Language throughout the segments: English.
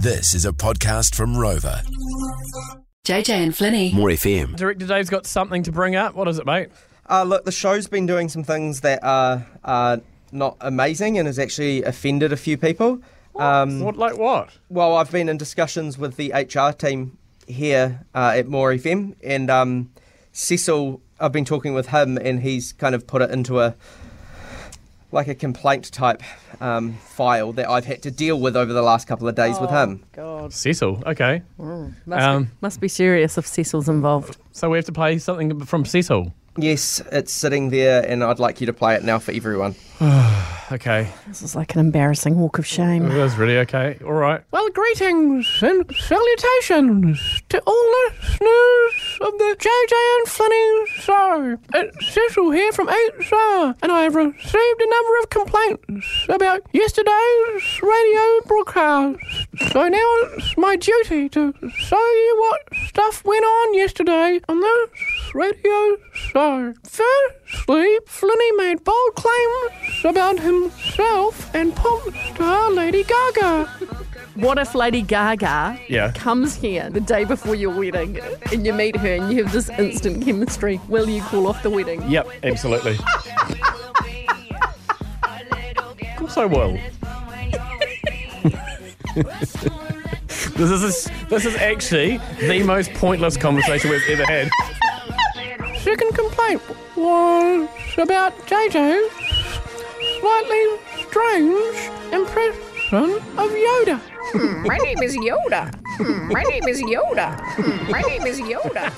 This is a podcast from ROVA. JJ and Flynny. More FM. Director Dave's got something to bring up. What is it, mate? Uh, look, the show's been doing some things that are, are not amazing and has actually offended a few people. Um, What, like what? well, I've been in discussions with the HR team here uh, at More FM, and um, Cecil, I've been talking with him, and he's kind of put it into a like a complaint type um, file that I've had to deal with over the last couple of days with him. God, Cecil. Okay. must, Um, be, must be serious if Cecil's involved. So we have to play something from Cecil. Yes, it's sitting there, and I'd like you to play it now for everyone. Okay. This is like an embarrassing walk of shame. That's really okay. All right. Well, greetings and salutations to all listeners of the JJ and Flynny show. It's Cecil here from HR, and I have received a number of complaints about yesterday's radio broadcast. So now it's my duty to show you what stuff went on yesterday on this radio show. Firstly, Flynny made bold claims about himself and pop star Lady Gaga. What if Lady Gaga Yeah. comes here the day before your wedding and you meet her and you have this instant chemistry? Will you call off the wedding? Yep, absolutely. of course I will. this is this is actually the most pointless conversation we've ever had. Second complaint was about JJ's slightly strange impression of Yoda. My name is Yoda. Hmm, My name is Yoda. Hmm, My name is Yoda.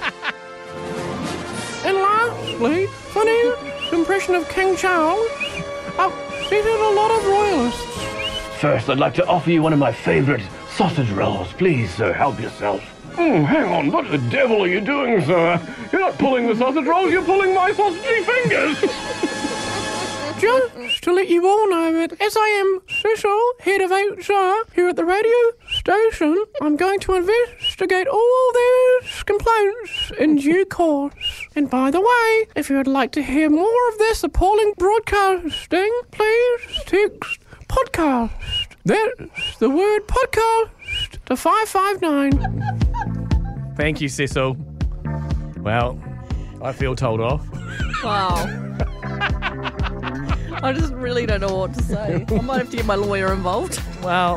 And lastly, Flynny's impression of King Charles upset a lot of royalists. First, I'd like to offer you one of my favorite sausage rolls. Please, sir, help yourself. Hmm, hang on, what the devil are you doing, sir? You're not pulling the sausage rolls, you're pulling my sausagey fingers! Just to let you all know that as I am Cecil, head of HR here at the radio station, I'm going to investigate all these complaints in due course. And by the way, if you would like to hear more of this appalling broadcasting, please text podcast. That's the word podcast to 559. Thank you, Cecil. Well, I feel told off. Wow. I just really don't know what to say. I might have to get my lawyer involved. Well,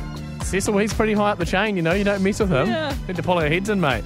Cecil, he's pretty high up the chain, you know. You don't mess with him. Yeah. Need to pull our heads in, mate.